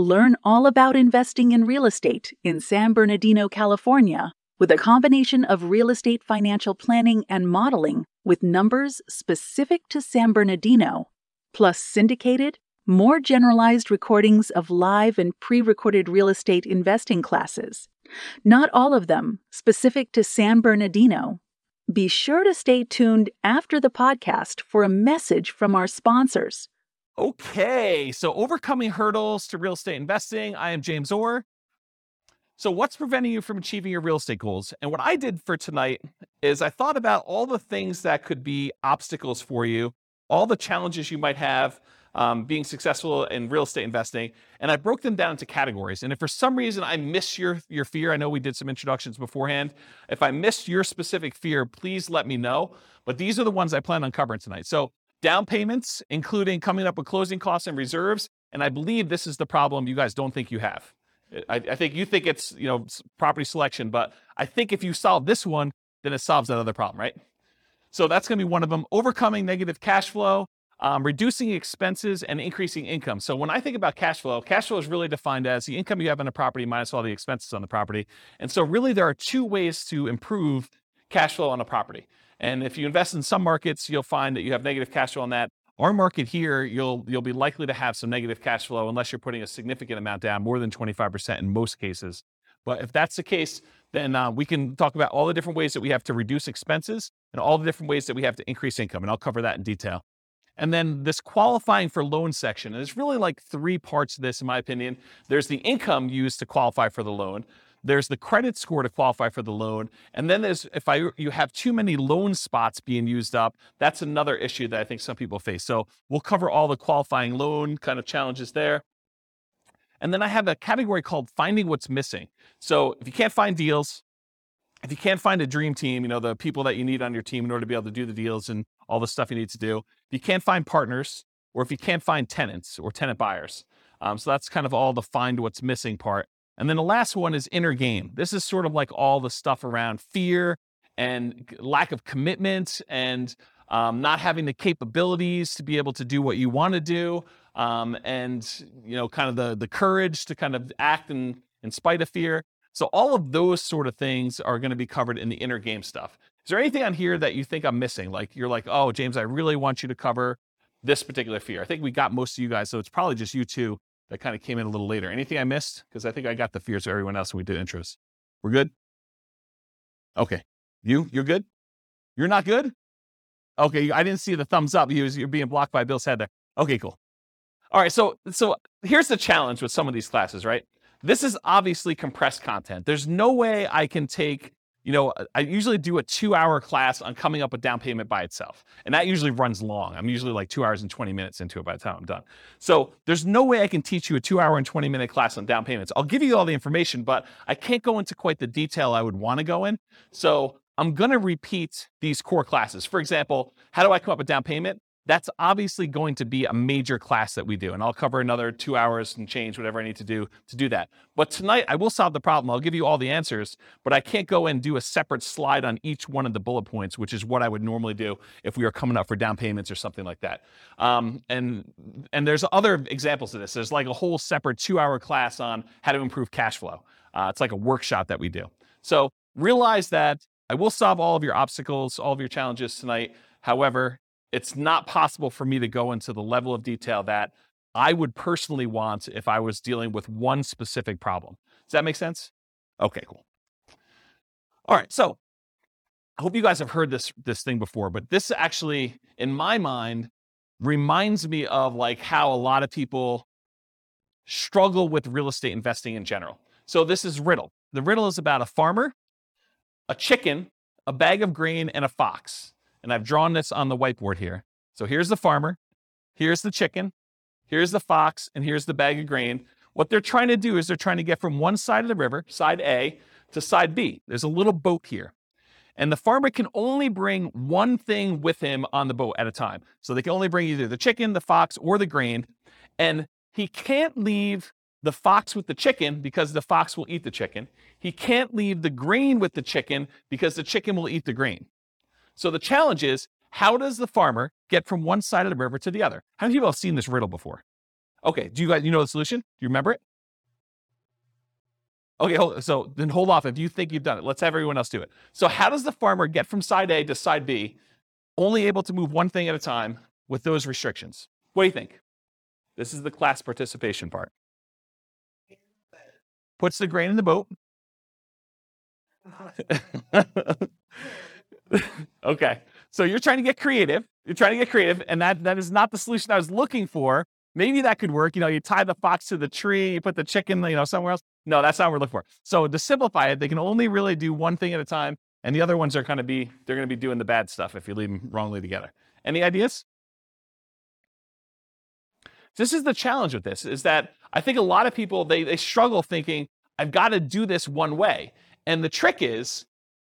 Learn all about investing in real estate in San Bernardino, California, with a combination of real estate financial planning and modeling with numbers specific to San Bernardino, plus syndicated, more generalized recordings of live and pre recorded real estate investing classes. Not all of them specific to San Bernardino. Be sure to stay tuned after the podcast for a message from our sponsors. Okay, so overcoming hurdles to real estate investing. I am James Orr. So, what's preventing you from achieving your real estate goals? And what I did for tonight is I thought about all the things that could be obstacles for you, all the challenges you might have um, being successful in real estate investing, and I broke them down into categories. And if for some reason I miss your your fear, I know we did some introductions beforehand. If I missed your specific fear, please let me know. But these are the ones I plan on covering tonight. So down payments, including coming up with closing costs and reserves. And I believe this is the problem you guys don't think you have. I, I, think you think it's you know property selection, but I think if you solve this one, then it solves that other problem, right? So that's going to be one of them. Overcoming negative cash flow, um, reducing expenses, and increasing income. So when I think about cash flow, cash flow is really defined as the income you have on a property minus all the expenses on the property. And so really there are two ways to improve cash flow on a property. And if you invest in some markets, you'll find that you have negative cash flow on that. Our market here, you'll you'll be likely to have some negative cash flow unless you're putting a significant amount down, more than 25% in most cases. But if that's the case, then uh, we can talk about all the different ways that we have to reduce expenses and all the different ways that we have to increase income. And I'll cover that in detail. And then this qualifying for loan section, and there's really like three parts to this, in my opinion. There's the income used to qualify for the loan. There's the credit score to qualify for the loan, and then there's if I you have too many loan spots being used up, that's another issue that I think some people face. So we'll cover all the qualifying loan kind of challenges there. And then I have a category called finding what's missing. So if you can't find deals, if you can't find a dream team, you know, the people that you need on your team in order to be able to do the deals and all the stuff you need to do, if you can't find partners, or if you can't find tenants or tenant buyers. Um, so that's kind of all the find what's missing part. And then the last one is inner game. This is sort of like all the stuff around fear and lack of commitment and um, not having the capabilities to be able to do what you want to do, um, and you know, kind of the the courage to kind of act in in spite of fear. So all of those sort of things are going to be covered in the inner game stuff. Is there anything on here that you think I'm missing? Like you're like, oh, James, I really want you to cover this particular fear. I think we got most of you guys, so it's probably just you two that kind of came in a little later. Anything I missed? Because I think I got the fears of everyone else when we did intros. We're good? Okay. You? You're good? You're not good? Okay. I didn't see the thumbs up. You, you're being blocked by Bill's head there. Okay, cool. All right. So, so here's the challenge with some of these classes, right? This is obviously compressed content. There's no way I can take you know, I usually do a two hour class on coming up with down payment by itself. And that usually runs long. I'm usually like two hours and 20 minutes into it by the time I'm done. So there's no way I can teach you a two hour and 20 minute class on down payments. I'll give you all the information, but I can't go into quite the detail I would want to go in. So I'm going to repeat these core classes. For example, how do I come up with down payment? That's obviously going to be a major class that we do. And I'll cover another two hours and change whatever I need to do to do that. But tonight, I will solve the problem. I'll give you all the answers, but I can't go and do a separate slide on each one of the bullet points, which is what I would normally do if we were coming up for down payments or something like that. Um, and, and there's other examples of this. There's like a whole separate two hour class on how to improve cash flow. Uh, it's like a workshop that we do. So realize that I will solve all of your obstacles, all of your challenges tonight. However, it's not possible for me to go into the level of detail that I would personally want if I was dealing with one specific problem. Does that make sense? Okay, cool. All right, so I hope you guys have heard this this thing before, but this actually, in my mind, reminds me of like how a lot of people struggle with real estate investing in general. So this is riddle. The riddle is about a farmer, a chicken, a bag of grain, and a fox. And I've drawn this on the whiteboard here. So here's the farmer, here's the chicken, here's the fox, and here's the bag of grain. What they're trying to do is they're trying to get from one side of the river, side A, to side B. There's a little boat here. And the farmer can only bring one thing with him on the boat at a time. So they can only bring either the chicken, the fox, or the grain. And he can't leave the fox with the chicken because the fox will eat the chicken. He can't leave the grain with the chicken because the chicken will eat the grain. So the challenge is how does the farmer get from one side of the river to the other? How many people have seen this riddle before? Okay, do you guys you know the solution? Do you remember it? Okay, hold, so then hold off if you think you've done it. Let's have everyone else do it. So how does the farmer get from side A to side B, only able to move one thing at a time with those restrictions? What do you think? This is the class participation part. Puts the grain in the boat. okay. So you're trying to get creative. You're trying to get creative, and that that is not the solution I was looking for. Maybe that could work. You know, you tie the fox to the tree, you put the chicken, you know, somewhere else. No, that's not what we're looking for. So to simplify it, they can only really do one thing at a time, and the other ones are going to be they're going to be doing the bad stuff if you leave them wrongly together. Any ideas? This is the challenge with this is that I think a lot of people they they struggle thinking I've got to do this one way. And the trick is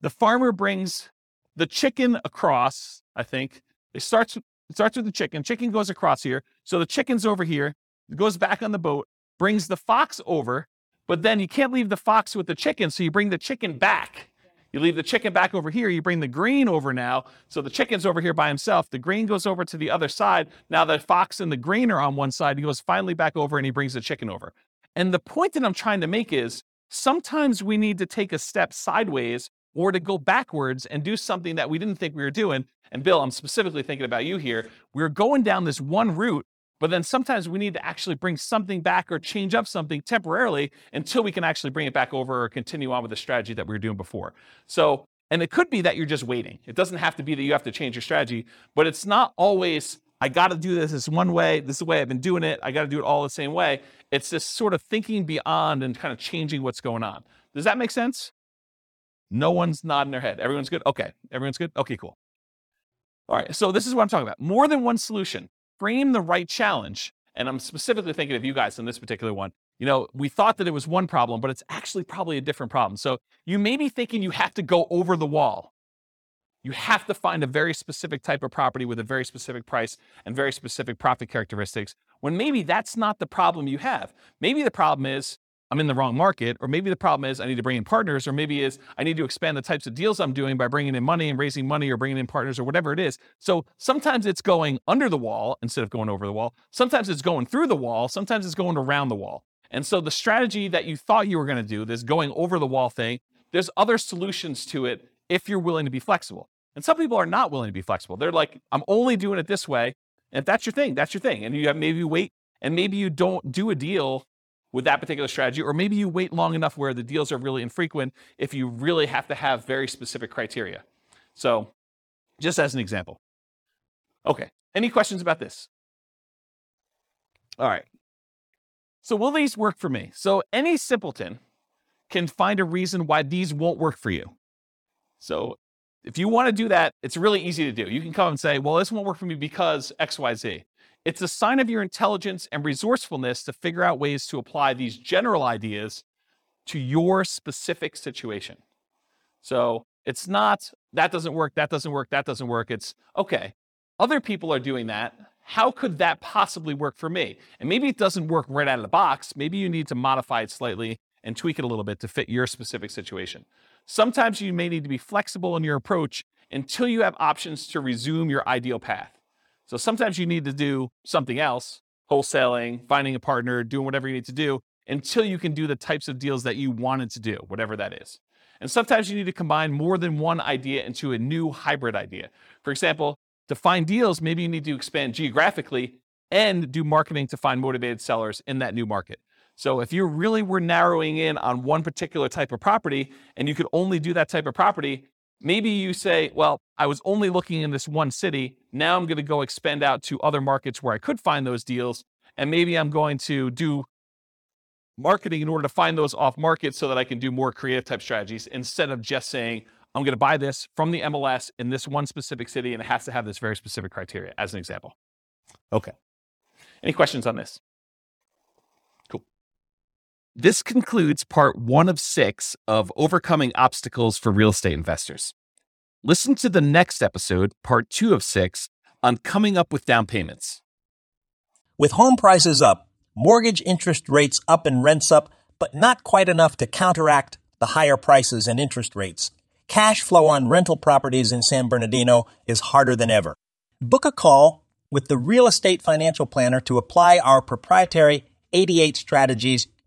the farmer brings the chicken across, I think. It starts it starts with the chicken. Chicken goes across here. So the chicken's over here, it goes back on the boat, brings the fox over, but then you can't leave the fox with the chicken, so you bring the chicken back. You leave the chicken back over here, you bring the green over now. So the chicken's over here by himself. The green goes over to the other side. Now the fox and the green are on one side. He goes finally back over and he brings the chicken over. And the point that I'm trying to make is sometimes we need to take a step sideways or to go backwards and do something that we didn't think we were doing. And Bill, I'm specifically thinking about you here. We're going down this one route, but then sometimes we need to actually bring something back or change up something temporarily until we can actually bring it back over or continue on with the strategy that we were doing before. So, and it could be that you're just waiting. It doesn't have to be that you have to change your strategy, but it's not always, I got to do this this one way. This is the way I've been doing it. I got to do it all the same way. It's this sort of thinking beyond and kind of changing what's going on. Does that make sense? No one's nodding their head. Everyone's good? Okay. Everyone's good? Okay, cool. All right. So this is what I'm talking about. More than one solution. Frame the right challenge. And I'm specifically thinking of you guys in this particular one. You know, we thought that it was one problem, but it's actually probably a different problem. So you may be thinking you have to go over the wall. You have to find a very specific type of property with a very specific price and very specific profit characteristics when maybe that's not the problem you have. Maybe the problem is I'm in the wrong market, or maybe the problem is I need to bring in partners, or maybe is I need to expand the types of deals I'm doing by bringing in money and raising money or bringing in partners or whatever it is. So sometimes it's going under the wall instead of going over the wall. Sometimes it's going through the wall. Sometimes it's going around the wall. And so the strategy that you thought you were going to do, this going over the wall thing, there's other solutions to it if you're willing to be flexible. And some people are not willing to be flexible. They're like, I'm only doing it this way. And if that's your thing, that's your thing. And you have maybe wait and maybe you don't do a deal with that particular strategy, or maybe you wait long enough where the deals are really infrequent if you really have to have very specific criteria. So, just as an example. Okay, any questions about this? All right. So, will these work for me? So, any simpleton can find a reason why these won't work for you. So, if you want to do that, it's really easy to do. You can come and say, well, this won't work for me because XYZ. It's a sign of your intelligence and resourcefulness to figure out ways to apply these general ideas to your specific situation. So it's not that doesn't work, that doesn't work, that doesn't work. It's okay, other people are doing that. How could that possibly work for me? And maybe it doesn't work right out of the box. Maybe you need to modify it slightly and tweak it a little bit to fit your specific situation. Sometimes you may need to be flexible in your approach until you have options to resume your ideal path. So sometimes you need to do something else, wholesaling, finding a partner, doing whatever you need to do until you can do the types of deals that you wanted to do, whatever that is. And sometimes you need to combine more than one idea into a new hybrid idea. For example, to find deals, maybe you need to expand geographically and do marketing to find motivated sellers in that new market. So if you really were narrowing in on one particular type of property and you could only do that type of property, Maybe you say, well, I was only looking in this one city. Now I'm going to go expand out to other markets where I could find those deals. And maybe I'm going to do marketing in order to find those off market so that I can do more creative type strategies instead of just saying, I'm going to buy this from the MLS in this one specific city and it has to have this very specific criteria, as an example. Okay. Any questions on this? This concludes part one of six of Overcoming Obstacles for Real Estate Investors. Listen to the next episode, part two of six, on coming up with down payments. With home prices up, mortgage interest rates up, and rents up, but not quite enough to counteract the higher prices and interest rates, cash flow on rental properties in San Bernardino is harder than ever. Book a call with the Real Estate Financial Planner to apply our proprietary 88 strategies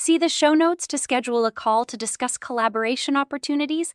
See the show notes to schedule a call to discuss collaboration opportunities